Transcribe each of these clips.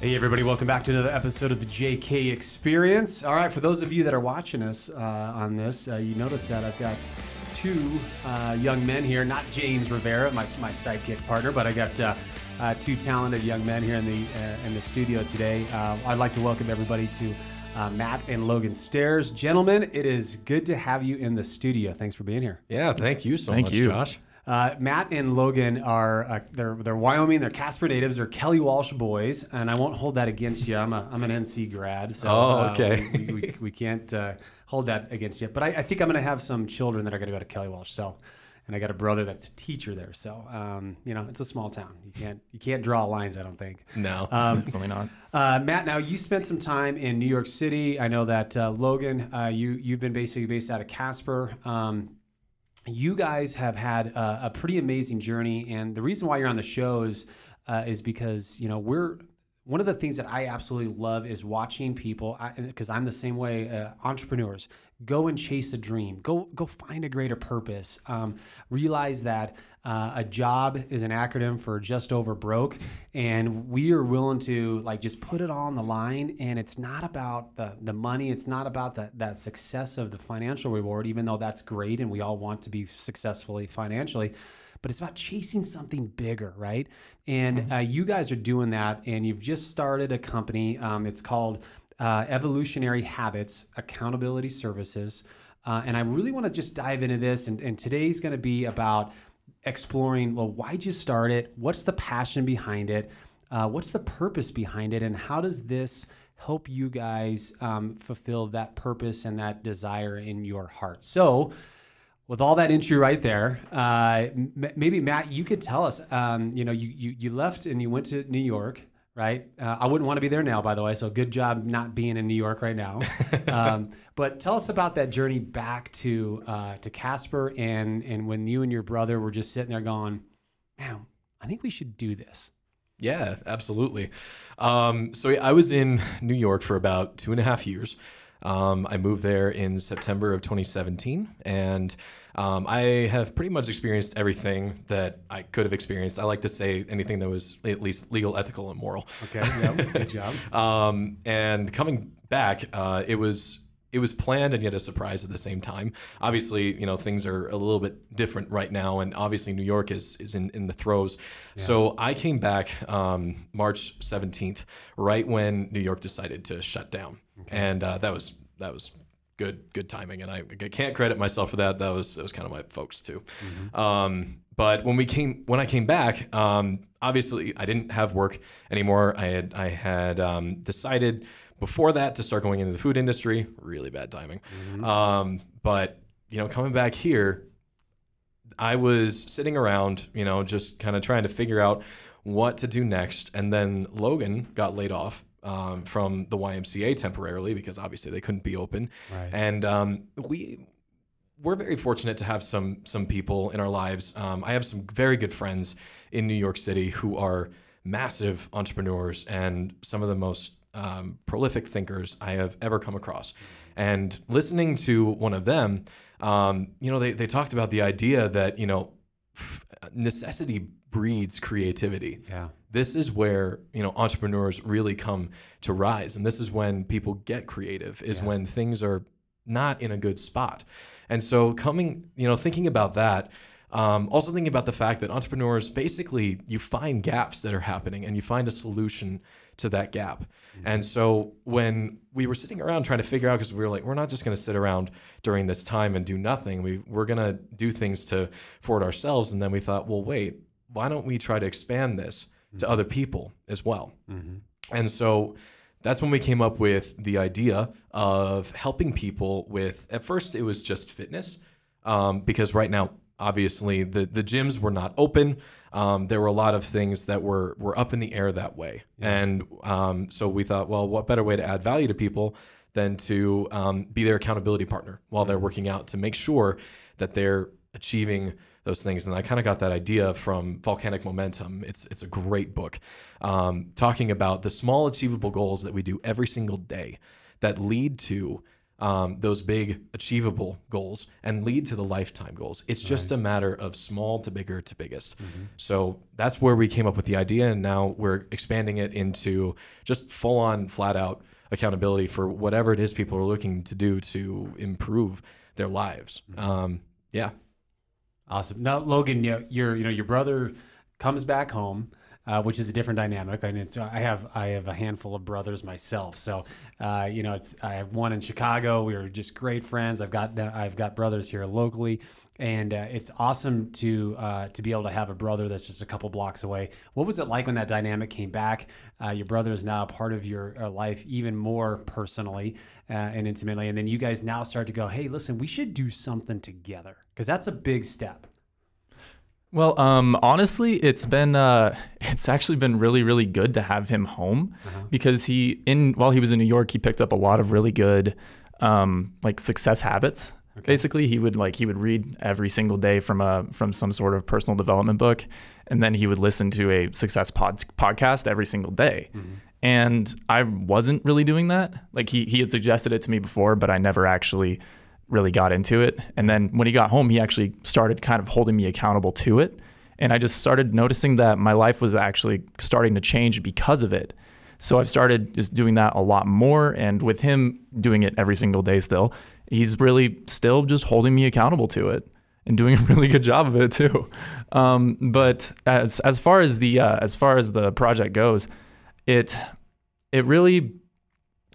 Hey, everybody, welcome back to another episode of the JK Experience. All right, for those of you that are watching us uh, on this, uh, you notice that I've got two uh, young men here, not James Rivera, my, my sidekick partner, but I got uh, uh, two talented young men here in the, uh, in the studio today. I'd like to welcome everybody to Matt and Logan Stairs. Gentlemen, it is good to have you in the studio. Thanks for being here. Yeah, thank you so thank much, you. Josh. Uh, Matt and Logan are uh, they're they're Wyoming. They're Casper natives. They're Kelly Walsh boys, and I won't hold that against you. I'm a I'm an NC grad, so oh, uh, okay. we, we, we, can't uh, hold that against you. But I, I think I'm going to have some children that are going to go to Kelly Walsh. So, and I got a brother that's a teacher there. So, um, you know, it's a small town. You can't you can't draw lines. I don't think. No, um, definitely not. Uh, Matt, now you spent some time in New York City. I know that uh, Logan, you you've been basically based out of Casper. Um, you guys have had a, a, pretty amazing journey, and the reason why you're on the show is, uh, is because you know we're one of the things that I absolutely love is watching people because I'm the same way. Uh, entrepreneurs go and chase a dream, go go find a greater purpose. Um, realize that uh, a job is an acronym for just over broke, and we are willing to like just put it all on the line. And it's not about the the money. It's not about that that success of the financial reward, even though that's great, and we all want to be successfully financially but it's about chasing something bigger, right? And mm-hmm. uh, you guys are doing that, and you've just started a company. Um, it's called uh, Evolutionary Habits Accountability Services. Uh, and I really want to just dive into this. And, and today's going to be about exploring well, why'd you start it? What's the passion behind it? Uh, what's the purpose behind it? And how does this help you guys um, fulfill that purpose and that desire in your heart? So, with all that intro right there, uh, m- maybe Matt, you could tell us. Um, you know, you, you you left and you went to New York, right? Uh, I wouldn't want to be there now, by the way. So good job not being in New York right now. um, but tell us about that journey back to uh, to Casper and and when you and your brother were just sitting there going, man, I think we should do this. Yeah, absolutely. Um, so I was in New York for about two and a half years. Um, I moved there in September of 2017, and um, I have pretty much experienced everything that I could have experienced. I like to say anything that was at least legal, ethical, and moral. Okay, yeah, good job. um, and coming back, uh, it was it was planned and yet a surprise at the same time. Obviously, you know things are a little bit different right now, and obviously New York is is in, in the throes. Yeah. So I came back um, March seventeenth, right when New York decided to shut down, okay. and uh, that was that was good good timing, and I, I, can't credit myself for that. That was that was kind of my folks too. Mm-hmm. Um, but when we came when I came back, um, obviously I didn't have work anymore. I had I had um, decided before that to start going into the food industry. Really bad timing. Mm-hmm. Um, but you know, coming back here, I was sitting around, you know, just kind of trying to figure out what to do next. And then Logan got laid off um, from the YMCA temporarily because obviously they couldn't be open. Right. And um, we we're very fortunate to have some some people in our lives. Um, I have some very good friends in New York City who are massive entrepreneurs and some of the most um, prolific thinkers I have ever come across. And listening to one of them, um, you know, they, they talked about the idea that, you know, necessity breeds creativity. Yeah. This is where, you know, entrepreneurs really come to rise. And this is when people get creative, is yeah. when things are not in a good spot. And so coming, you know, thinking about that, um, also thinking about the fact that entrepreneurs basically you find gaps that are happening and you find a solution to that gap. Mm-hmm. And so when we were sitting around trying to figure out, because we were like, we're not just going to sit around during this time and do nothing. We we're going to do things to forward ourselves. And then we thought, well, wait, why don't we try to expand this mm-hmm. to other people as well? Mm-hmm. And so that's when we came up with the idea of helping people with. At first, it was just fitness, um, because right now obviously the the gyms were not open. Um, there were a lot of things that were were up in the air that way, and um, so we thought, well, what better way to add value to people than to um, be their accountability partner while they're working out to make sure that they're achieving those things. And I kind of got that idea from Volcanic Momentum. It's it's a great book, um, talking about the small achievable goals that we do every single day that lead to um, those big achievable goals and lead to the lifetime goals. It's just a matter of small to bigger to biggest. So that's where we came up with the idea, and now we're expanding it into just full on, flat out accountability for whatever it is people are looking to do to improve their lives. Um, yeah. Awesome. Now, Logan, you know, your you know your brother comes back home, uh, which is a different dynamic. I mean, it's, I have I have a handful of brothers myself, so uh, you know, it's I have one in Chicago. We are just great friends. I've got I've got brothers here locally, and uh, it's awesome to uh, to be able to have a brother that's just a couple blocks away. What was it like when that dynamic came back? Uh, your brother is now a part of your uh, life even more personally and intimately, and then you guys now start to go, hey, listen, we should do something together because that's a big step. Well, um, honestly, it's been uh, it's actually been really, really good to have him home because he in while he was in New York, he picked up a lot of really good um, like success habits. Basically, he would like he would read every single day from a from some sort of personal development book, and then he would listen to a success pod, podcast every single day. And I wasn't really doing that. Like he he had suggested it to me before, but I never actually really got into it. And then when he got home, he actually started kind of holding me accountable to it. And I just started noticing that my life was actually starting to change because of it. So I've started just doing that a lot more. And with him doing it every single day still, he's really still just holding me accountable to it and doing a really good job of it too. Um, but as as far as the uh, as far as the project goes, it it really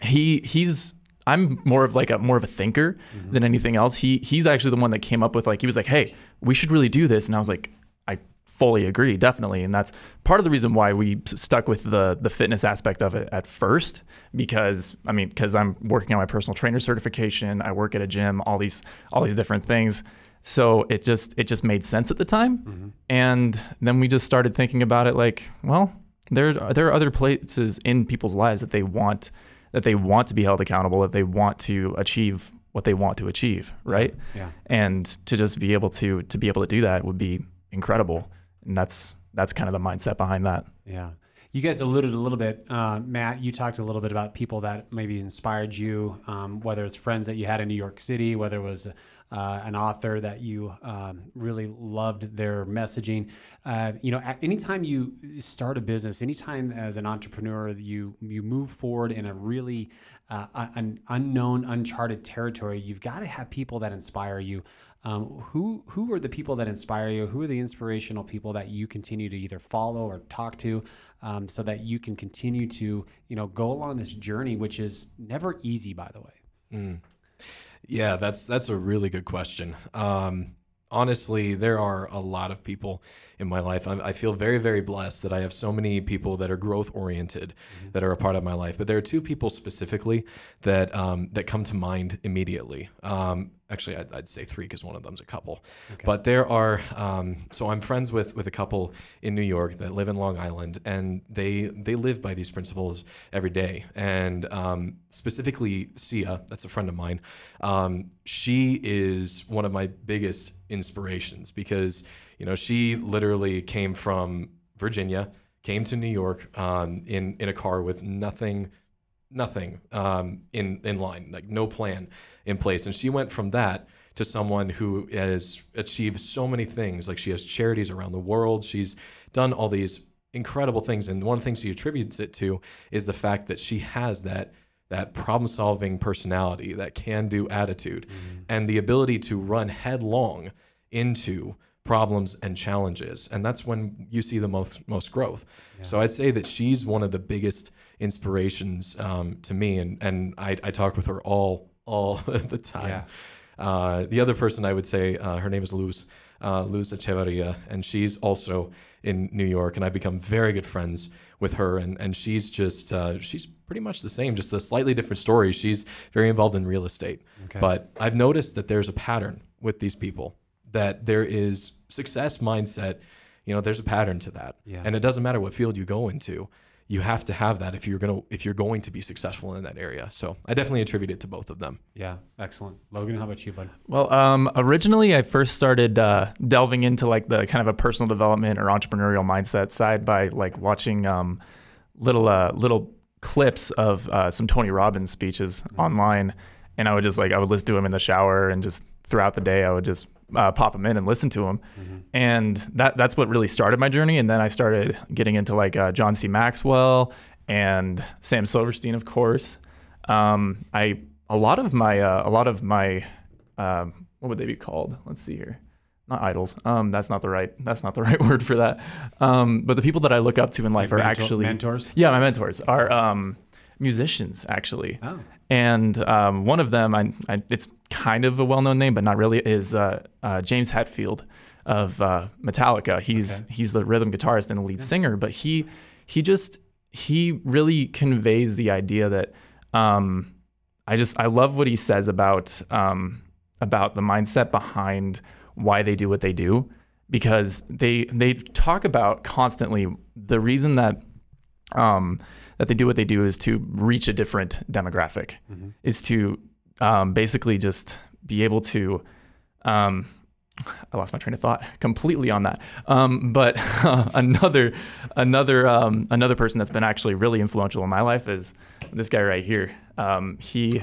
he he's I'm more of like a more of a thinker mm-hmm. than anything else. He he's actually the one that came up with like he was like, "Hey, we should really do this." And I was like, "I fully agree, definitely." And that's part of the reason why we stuck with the the fitness aspect of it at first because I mean, cuz I'm working on my personal trainer certification, I work at a gym, all these all these different things. So it just it just made sense at the time. Mm-hmm. And then we just started thinking about it like, well, there there are other places in people's lives that they want that they want to be held accountable, that they want to achieve what they want to achieve, right? Yeah. And to just be able to to be able to do that would be incredible. And that's that's kind of the mindset behind that. Yeah. You guys alluded a little bit, uh, Matt. You talked a little bit about people that maybe inspired you, um, whether it's friends that you had in New York City, whether it was uh, an author that you um, really loved their messaging. Uh, you know, anytime you start a business, anytime as an entrepreneur you you move forward in a really uh, an unknown, uncharted territory, you've got to have people that inspire you. Um, who who are the people that inspire you? Who are the inspirational people that you continue to either follow or talk to, um, so that you can continue to you know go along this journey, which is never easy, by the way. Yeah, that's that's a really good question. Um, honestly, there are a lot of people in my life. I, I feel very, very blessed that I have so many people that are growth oriented that are a part of my life. But there are two people specifically that um, that come to mind immediately. Um, actually, I'd, I'd say three because one of them's a couple. But there are. Um, so I'm friends with with a couple in New York that live in Long Island, and they they live by these principles every day. And um, specifically, Sia, that's a friend of mine. Um, she is one of my biggest inspirations because you know she literally came from Virginia, came to New York um, in in a car with nothing nothing um, in in line, like no plan in place. And she went from that to someone who has achieved so many things. Like she has charities around the world. She's done all these incredible things. And one of the things she attributes it to is the fact that she has that that problem solving personality, that can do attitude, and the ability to run headlong into problems and challenges. And that's when you see the most most growth. So I'd say that she's one of the biggest inspirations um, to me, and and I, I talk with her all all the time. Uh, the other person I would say, uh, her name is Luz, uh, Luz Echeverria, and she's also in New York, and I've become very good friends with her, and and she's just uh, she's pretty much the same, just a slightly different story. She's very involved in real estate, but I've noticed that there's a pattern with these people. that there is success mindset. You know, there's a pattern to that, Yeah. and it doesn't matter what field you go into. You have to have that if you're gonna if you're going to be successful in that area. So I definitely attribute it to both of them. Yeah, excellent. Logan, how about you, bud? Well, um, originally I first started uh, delving into like the kind of a personal development or entrepreneurial mindset side by like watching um, little uh, little clips of uh, some Tony Robbins speeches online, and I would just like I would listen to him in the shower and just throughout the day I would just uh, pop them in and listen to him, and that that's what really started my journey. And then I started getting into like uh, John C. Maxwell and Sam Silverstein, of course. Um, I a lot of my uh, a lot of my um, what would they be called? Let's see here. Not idols. Um, that's not the right. That's not the right word for that. Um, but the people that I look up to in life are Mentor- actually mentors? Yeah, my mentors are um, musicians actually. Oh. And um, one of them, I, I, it's kind of a well-known name, but not really, is uh, uh, James Hetfield of uh, Metallica. He's Okay. he's the rhythm guitarist and the lead singer, but he he just he really conveys the idea that um, I just I love what he says about um, about the mindset behind why they do what they do because they they talk about constantly the reason that um, that they do what they do is to reach a different demographic, is to um, basically just be able to. Um, I lost my train of thought completely on that. Um, but another another um, another person that's been actually really influential in my life is this guy right here. Um, he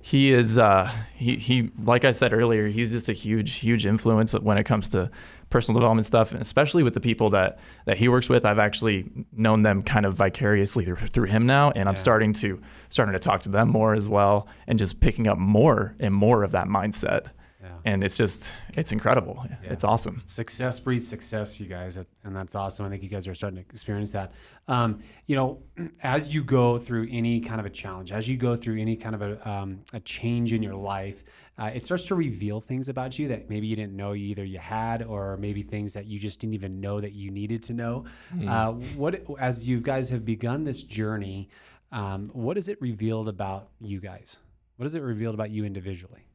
he is uh, he he like I said earlier, he's just a huge huge influence when it comes to personal development stuff, and especially with the people that that he works with. I've actually known them kind of vicariously through, through him now, and I'm starting to starting to talk to them more as well, and just picking up more and more of that mindset. Yeah. And it's just it's incredible. It's awesome. Success breeds success, you guys, and that's awesome. I think you guys are starting to experience that. Um, you know, as you go through any kind of a challenge, as you go through any kind of a, um, a change in your life, uh, it starts to reveal things about you that maybe you didn't know you either you had, or maybe things that you just didn't even know that you needed to know. Uh, what, as you guys have begun this journey, um, what has it revealed about you guys? What has it revealed about you individually?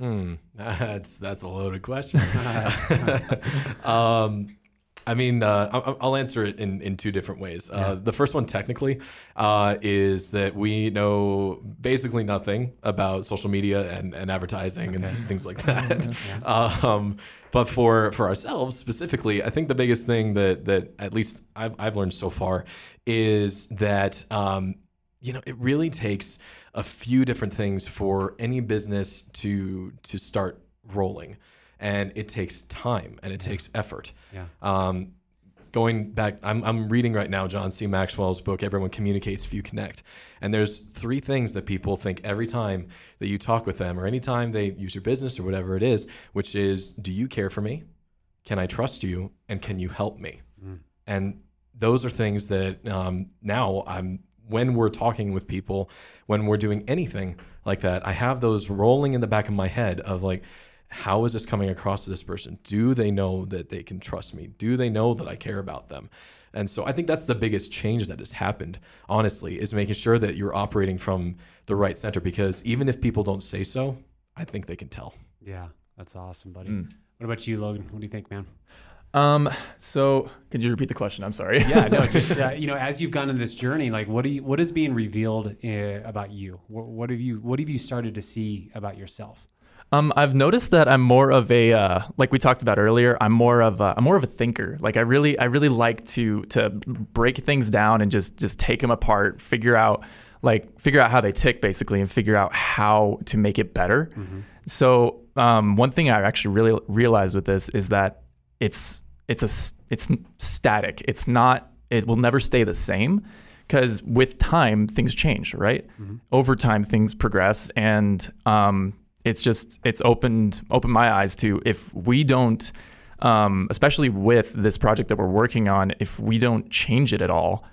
Hmm, that's that's a loaded question. um, I mean, uh, I'll answer it in, in two different ways. Uh, the first one, technically, uh, is that we know basically nothing about social media and, and advertising and things like that. um, but for for ourselves specifically, I think the biggest thing that that at least I've, I've learned so far is that um, you know it really takes a few different things for any business to to start rolling. And it takes time and it takes effort. Yeah. um, going back I'm, I'm reading right now john c. Maxwell's book everyone communicates few connect. And there's three things that people think every time that you talk with them or anytime they use your business or whatever it is which is do you care for me? Can i trust you? And can you help me? And those are things that um, now i'm when we're talking with people when we're doing anything like that i have those rolling in the back of my head of like how is this coming across to this person do they know that they can trust me do they know that i care about them and so i think that's the biggest change that has happened honestly is making sure that you're operating from the right center because even if people don't say so i think they can tell Yeah, that's awesome, buddy. Mm. What about you, Logan? What do you think, man? Um. So, could you repeat the question? I'm sorry. yeah, no, just uh, you know, as you've gone into this journey, like what do you, what is being revealed uh, about you? What, what have you, what have you started to see about yourself? Um, I've noticed that I'm more of a uh, like we talked about earlier. I'm more of a, I'm more of a thinker. Like I really I really like to to break things down and just just take them apart, figure out like figure out how they tick basically, and figure out how to make it better. So um, one thing I actually really realized with this is that it's it's a it's static. It's not. It will never stay the same because with time things change, right? Over time things progress, and um, it's just it's opened opened my eyes to if we don't, um, especially with this project that we're working on, if we don't change it at all,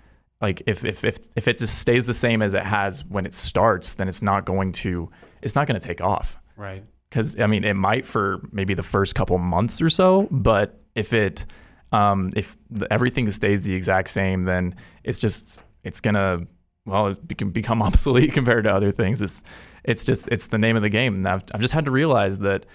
like if if if if it just stays the same as it has when it starts, then it's not going to it's not going to take off Right. Because I mean it might for maybe the first couple months or so, but if it um, if the, everything stays the exact same, then it's just it's gonna well it can become obsolete compared to other things. It's it's just it's the name of the game, and I've I've just had to realize that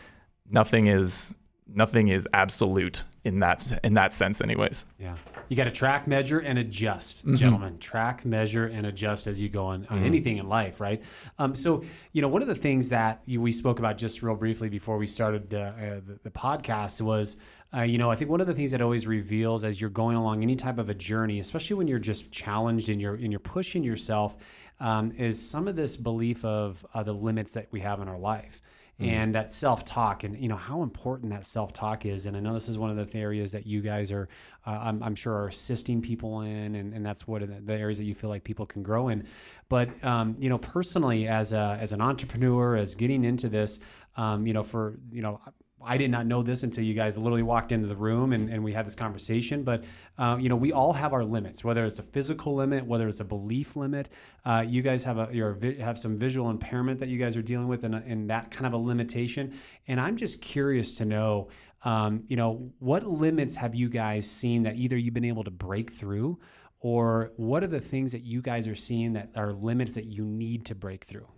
nothing is nothing is absolute in that in that sense, anyways. Yeah. You got to track, measure, and adjust, Mm-hmm. gentlemen. Track, measure, and adjust as you go on, on anything in life, right? Um, so, you know, one of the things that you, we spoke about just real briefly before we started uh, uh, the, the podcast was, uh, you know, I think one of the things that always reveals as you're going along any type of a journey, especially when you're just challenged and you're and you're pushing yourself, um, is some of this belief of uh, the limits that we have in our life and that self-talk and you know how important that self-talk is and i know this is one of the areas that you guys are uh, I'm, I'm sure are assisting people in and, and that's the, the areas that you feel like people can grow in. But um, you know personally as a as an entrepreneur as getting into this um, you know for you know I did not know this until you guys literally walked into the room and, and we had this conversation. But uh, you know, we all have our limits, whether it's a physical limit, whether it's a belief limit. Uh, you guys have a vi- have some visual impairment that you guys are dealing with, and, and that kind of a limitation. And I'm just curious to know, um, you know, what limits have you guys seen that either you've been able to break through, or what are the things that you guys are seeing that are limits that you need to break through?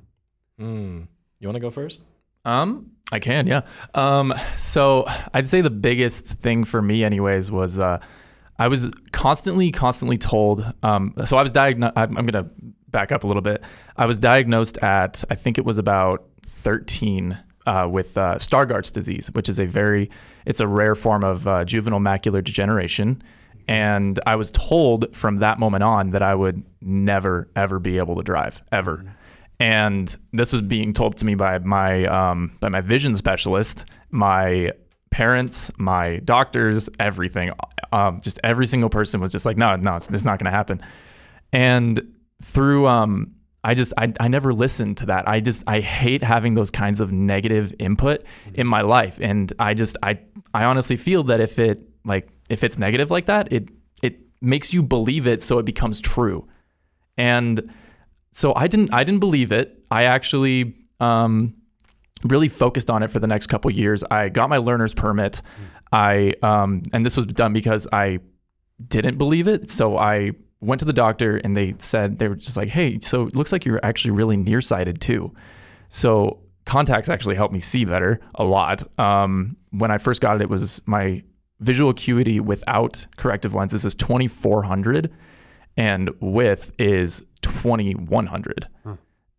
Mm. You want to go first? Um, I can, yeah. Um, so I'd say the biggest thing for me, anyways, was uh, I was constantly, constantly told. Um, so I was diagnosed. I'm, I'm gonna back up a little bit. I was diagnosed at I think it was about 13 uh, with uh, Stargardt's disease, which is a very, it's a rare form of uh, juvenile macular degeneration. And I was told from that moment on that I would never, ever be able to drive, ever and this was being told to me by my um, by my vision specialist, my parents, my doctors, everything. Um, just every single person was just like, no, no, it's, it's not going to happen. And through, um, I just I, I never listened to that. I just I hate having those kinds of negative input in my life, and I just I I honestly feel that if it like if it's negative like that, it it makes you believe it, so it becomes true, and so I didn't I didn't believe it. I actually um, really focused on it for the next couple years. I got my learner's permit. I um, and this was done because I didn't believe it. So I went to the doctor and they said they were just like, "Hey, so it looks like you're actually really nearsighted too." So contacts actually helped me see better a lot. Um, when I first got it, it was my visual acuity without corrective lenses is 2400 and width is 2100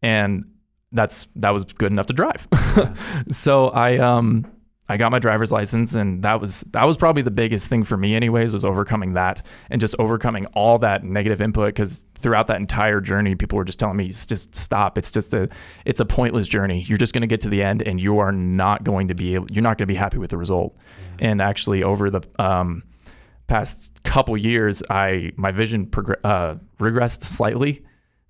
and that's that was good enough to drive. So i um i got my driver's license and that was that was probably the biggest thing for me anyways was overcoming that and just overcoming all that negative input because throughout that entire journey people were just telling me just stop. It's just a it's a pointless journey. You're just going to get to the end and you are not going to be able you're not going to be happy with the result. And actually over the um past couple years, I my vision progr- uh, regressed slightly,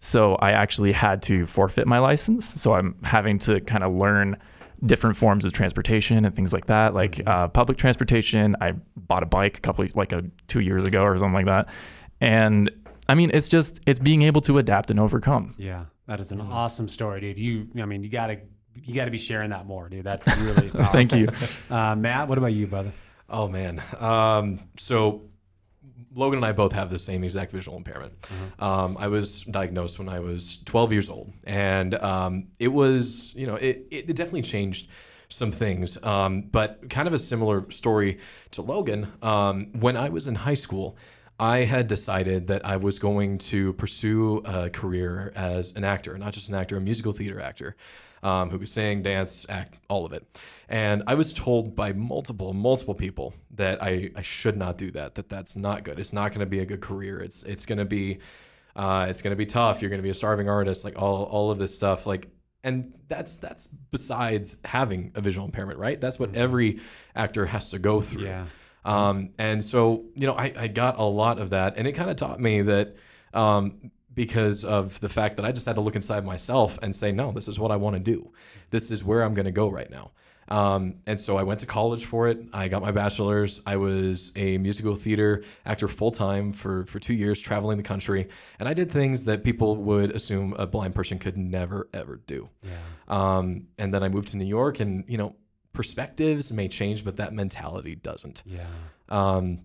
so I actually had to forfeit my license. So I'm having to kind of learn different forms of transportation and things like that, like uh, public transportation. I bought a bike a couple like a two years ago or something like that, and I mean it's just it's being able to adapt and overcome. Yeah, that is an awesome story, dude. You, I mean, you gotta, you gotta be sharing that more, dude. That's really. Thank you. uh, Matt. What about you, brother? Oh man. Um, so Logan and I both have the same exact visual impairment. Um, I was diagnosed when I was 12 years old, and um, it was, you know, it, it definitely changed some things. Um, but kind of a similar story to Logan. Um, when I was in high school, I had decided that I was going to pursue a career as an actor, not just an actor, a musical theater actor um, who could sing, dance, act, all of it. And I was told by multiple, multiple people that I, I should not do that. That that's not good. It's not going to be a good career. It's it's going to be uh, it's going to be tough. You're going to be a starving artist. Like all all of this stuff. Like and that's that's besides having a visual impairment, right? That's what every actor has to go through. Yeah. Um, and so, you know, I, I got a lot of that, and it kind of taught me that um, because of the fact that I just had to look inside myself and say, no, this is what I want to do. This is where I'm going to go right now. Um, and so I went to college for it. I got my bachelor's. I was a musical theater actor full time for, for two years, traveling the country. And I did things that people would assume a blind person could never, ever do. Yeah. Um, and then I moved to New York, and, you know, perspectives may change, but that mentality doesn't. Yeah. Um,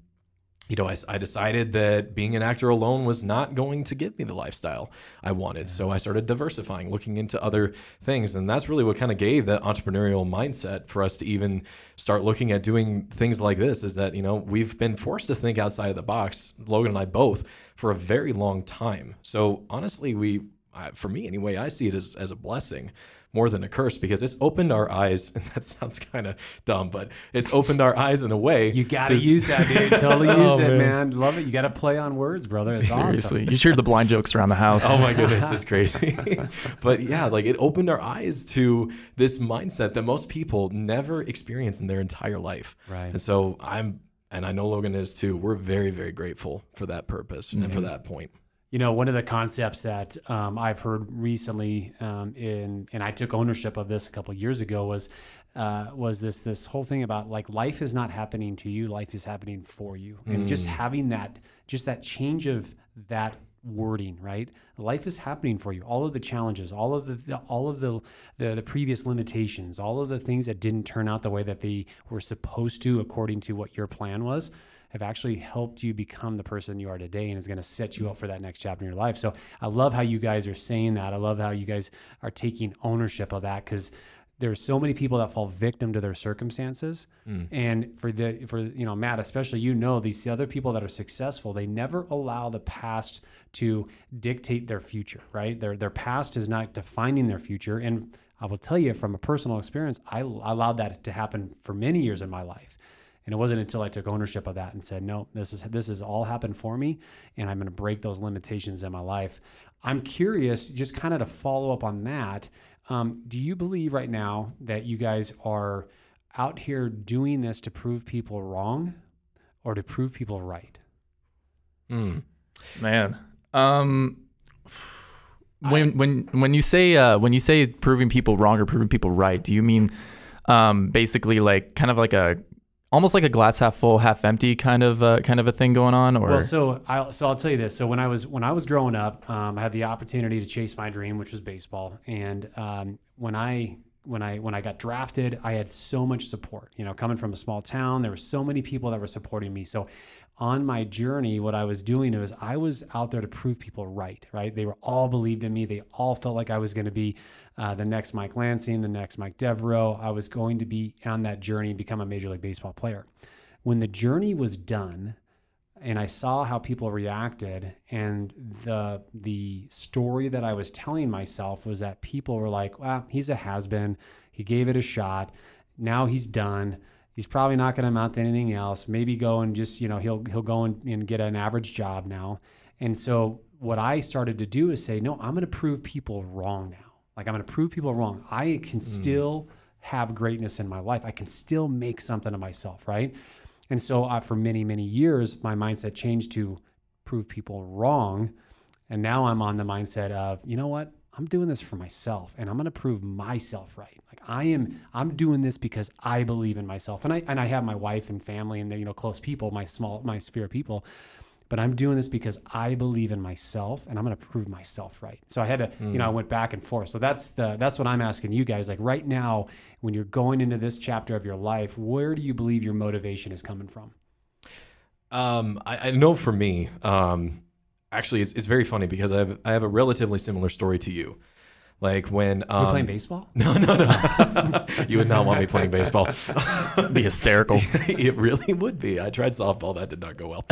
you know, I, I decided that being an actor alone was not going to give me the lifestyle I wanted. So I started diversifying, looking into other things. And that's really what kind of gave that entrepreneurial mindset for us to even start looking at doing things like this is that, you know, we've been forced to think outside of the box, Logan and I both, for a very long time. So honestly, we, I- for me anyway, I see it as, as a blessing more than a curse because it's opened our eyes. And that sounds kind of dumb, but it's opened our eyes in a way. You got to to- use that, dude. Totally use Oh, it, man. man. Love it. You got to play on words, brother. It's Seriously, awesome. you shared the blind jokes around the house. Oh my goodness, this is crazy. but yeah, like it opened our eyes to this mindset that most people never experience in their entire life. Right. And so I'm, and I know Logan is too. We're very, very grateful for that purpose and Mm-hmm. for that point. You know, one of the concepts that um, I've heard recently, um, in and I took ownership of this a couple of years ago, was uh, was this this whole thing about like life is not happening to you, life is happening for you, and just having that just that change of that wording, right? Life is happening for you. All of the challenges, all of the, the all of the, the the previous limitations, all of the things that didn't turn out the way that they were supposed to according to what your plan was have actually helped you become the person you are today and is going to set you up mm-hmm. for that next chapter in your life. So I love how you guys are saying that. I love how you guys are taking ownership of that because there's so many people that fall victim to their circumstances. Mm. And for the for you know Matt, especially you know these other people that are successful, they never allow the past to dictate their future, right? Their their past is not defining their future and I will tell you from a personal experience, I allowed that to happen for many years in my life. And it wasn't until I took ownership of that and said, no, this is this has all happened for me, and I'm going to break those limitations in my life. I'm curious, just kind of to follow up on that. Um, do you believe right now that you guys are out here doing this to prove people wrong, or to prove people right? Mm. Man. Um when when when you say uh when you say proving people wrong or proving people right, do you mean um basically like kind of like a almost like a glass half full, half empty kind of uh, kind of a thing going on or Well, so I'll so I'll tell you this. So when I was when I was growing up, um, I had the opportunity to chase my dream, which was baseball. And um, when I when I when I got drafted, I had so much support. You know, coming from a small town, there were so many people that were supporting me. So on my journey, what I was doing was I was out there to prove people right. Right? They were all believed in me. They all felt like I was going to be uh, the next Mike Lansing, the next Mike Devereaux. I was going to be on that journey and become a Major League Baseball player. When the journey was done, and I saw how people reacted and the the story that I was telling myself was that people were like, "Well, he's a has-been. He gave it a shot. Now he's done. He's probably not going to amount to anything else. Maybe go and just, you know, he'll he'll go and, and get an average job now." And so what I started to do is say, "No, I'm going to prove people wrong now. Like I'm going to prove people wrong. I can still have greatness in my life. I can still make something of myself, right?" And so uh, for many, many years, my mindset changed to prove people wrong. And now I'm on the mindset of, you know what? I'm doing this for myself and I'm going to prove myself right. I am, I'm doing this because I believe in myself. And I, and I have my wife and family and they're, you know, close people, my small, my sphere of people, but I'm doing this because I believe in myself and I'm going to prove myself right. So I had to, you know, I went back and forth. So that's the, that's what I'm asking you guys. Like right now, when you're going into this chapter of your life, where do you believe your motivation is coming from? Um, I, I know for me, um, actually, it's, it's very funny because I have I have a relatively similar story to you. Like when um, We're playing baseball? No, no, no. you would not want me playing baseball. be hysterical. it really would be. I tried softball. That did not go well.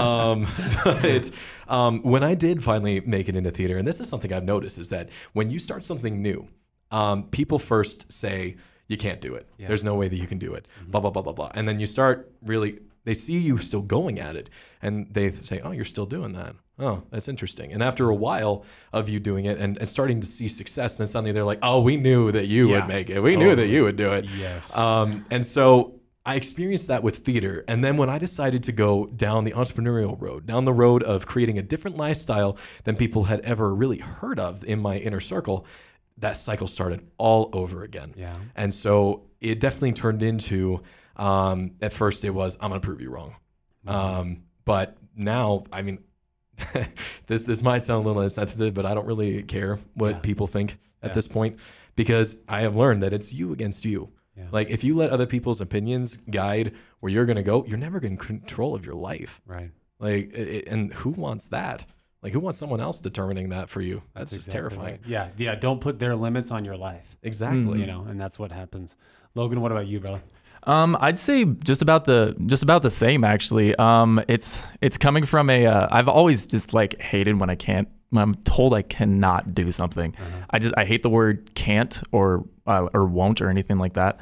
Um, but um, when I did finally make it into theater, and this is something I've noticed, is that when you start something new, um, people first say, you can't do it. There's no way that you can do it. Blah, blah, blah, blah, blah. And then you start really, they see you still going at it and they say, oh, you're still doing that. Oh, that's interesting. And after a while of you doing it and, and starting to see success, then suddenly they're like, oh, we knew that you Yeah. would make it. We knew that you would do it. Yes. Um, and so I experienced that with theater. And then when I decided to go down the entrepreneurial road, down the road of creating a different lifestyle than people had ever really heard of in my inner circle, that cycle started all over again. Yeah. And so it definitely turned into, um, at first it was, I'm going to prove you wrong. Um, but now, I mean, this this might sound a little insensitive, but I don't really care what Yeah. people think at Yeah. this point because I have learned that it's you against you. Like if you let other people's opinions guide where you're going to go, you're never going to control of your life. Right. Like, it, and who wants that? Like, who wants someone else determining that for you? That's, just Exactly terrifying. right. Yeah. Yeah. Don't put their limits on your life. Exactly. You know, and that's what happens. Logan, what about you, brother? Um, I'd say just about the just about the same actually. Um, it's it's coming from a. Uh, I've always just like hated when I can't when I'm told I cannot do something. I just I hate the word can't or uh, or won't or anything like that.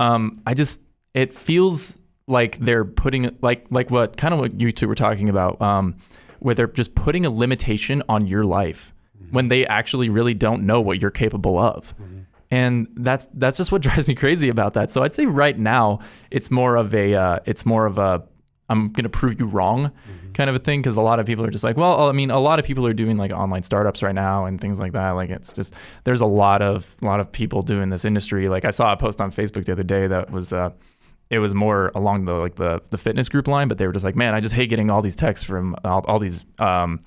Um, I just it feels like they're putting like like what kind of what you two were talking about. Um, where they're just putting a limitation on your life when they actually really don't know what you're capable of and that's that's just what drives me crazy about that. So I'd say right now it's more of a uh, it's more of a I'm gonna prove you wrong kind of a thing because a lot of people are just like, well, I mean, a lot of people are doing like online startups right now and things like that. Like it's just there's a lot of a lot of people doing this industry. Like I saw a post on Facebook the other day that was. Uh, it was more along the like the the fitness group line, but they were just like, man, I just hate getting all these texts from all, all these um,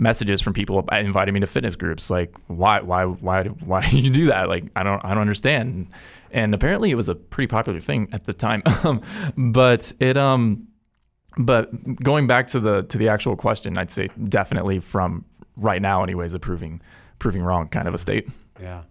messages from people inviting me to fitness groups. Like, why, why, why, why do you do that? Like, I don't, I don't understand. And apparently, it was a pretty popular thing at the time. Um, but it, um, but going back to the to the actual question, I'd say definitely from right now, anyways, a proving proving wrong kind of a state. Yeah.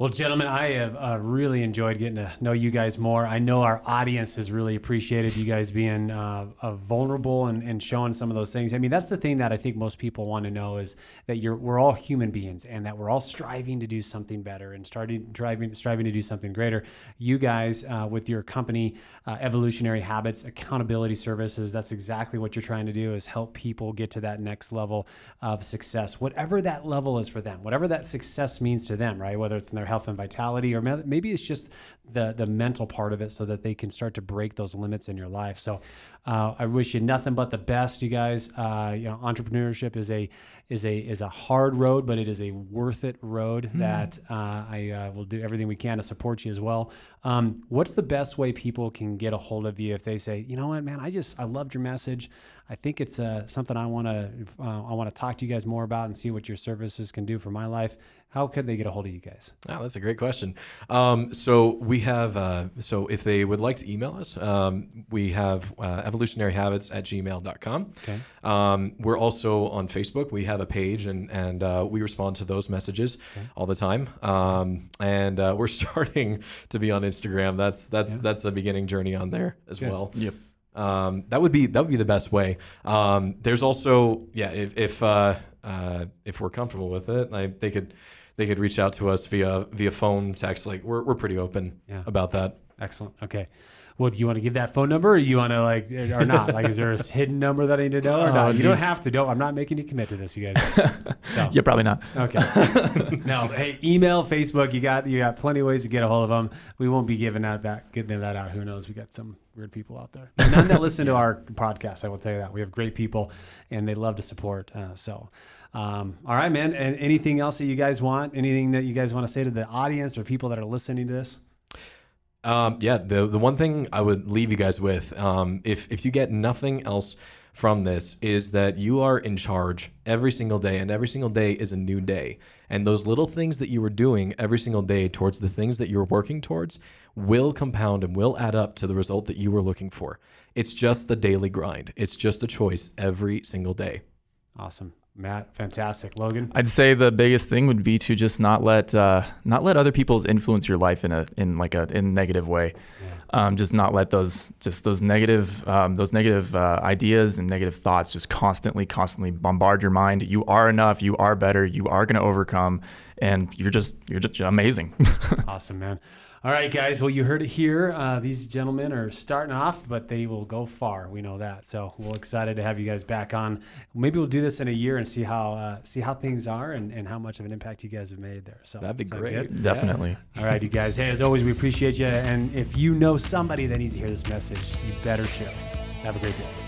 Well, gentlemen, I have uh, really enjoyed getting to know you guys more. I know our audience has really appreciated you guys being uh, uh, vulnerable and, and showing some of those things. I mean, that's the thing that I think most people want to know is that you're we're all human beings and that we're all striving to do something better and starting driving striving to do something greater. You guys, uh, with your company, uh, Evolutionary Habits Accountability Services, that's exactly what you're trying to do is help people get to that next level of success, whatever that level is for them, whatever that success means to them, right? Whether it's in their health and vitality, or maybe it's just the the mental part of it, so that they can start to break those limits in your life. So, uh, I wish you nothing but the best, you guys. Uh, you know, entrepreneurship is a is a is a hard road, but it is a worth it road that uh, I uh, will do everything we can to support you as well. Um, what's the best way people can get a hold of you if they say, you know what, man, I just I loved your message. I think it's uh, something I want to uh, I want to talk to you guys more about and see what your services can do for my life. How could they get a hold of you guys? Oh, that's a great question. Um, so we have, uh, so if they would like to email us, um, we have uh, evolutionaryhabits at gmail.com. Okay. Um, we're also on Facebook. We have a page and, and uh, we respond to those messages all the time. Um, and uh, we're starting to be on Instagram. That's, that's, that's a beginning journey on there as well. Yep. Um, that would be that would be the best way. Um, there's also yeah, if if uh, uh, if we're comfortable with it, like they could they could reach out to us via via phone, text. Like we're we're pretty open Yeah. about that. Excellent. Okay. Well, do you want to give that phone number, or you want to like, or not? Like, is there a hidden number that I need to know, or Oh, not? You don't have to. Don't. I'm not making you commit to this, you guys. So. Yeah, probably not. Okay. no. Hey, email, Facebook. You got you got plenty of ways to get a hold of them. We won't be giving out that giving that out. Who knows? We got some weird people out there. None that listen to our podcast. I will tell you that we have great people, and they love to support. Uh, so. Um, all right, man. And anything else that you guys want? Anything that you guys want to say to the audience or people that are listening to this? Um, yeah, the the one thing I would leave you guys with, um, if if you get nothing else from this, is that you are in charge every single day, and every single day is a new day. And those little things that you were doing every single day towards the things that you're working towards will compound and will add up to the result that you were looking for. It's just the daily grind. It's just a choice every single day. Awesome. Matt, fantastic. Logan? I'd say the biggest thing would be to just not let uh, not let other people's influence your life in a in like a in a negative way. Um, just not let those just those negative um, those negative uh, ideas and negative thoughts just constantly constantly bombard your mind. You are enough. You are better. You are going to overcome, and you're just you're just amazing. Awesome, man. All right, guys. Well, you heard it here. Uh, these gentlemen are starting off, but they will go far. We know that. So we're excited to have you guys back on. Maybe we'll do this in a year and see how uh, see how things are and, and how much of an impact you guys have made there. So That'd be great. good? Definitely. All right, you guys. Hey, as always, we appreciate you. And if you know somebody that needs to hear this message, you better share. Have a great day.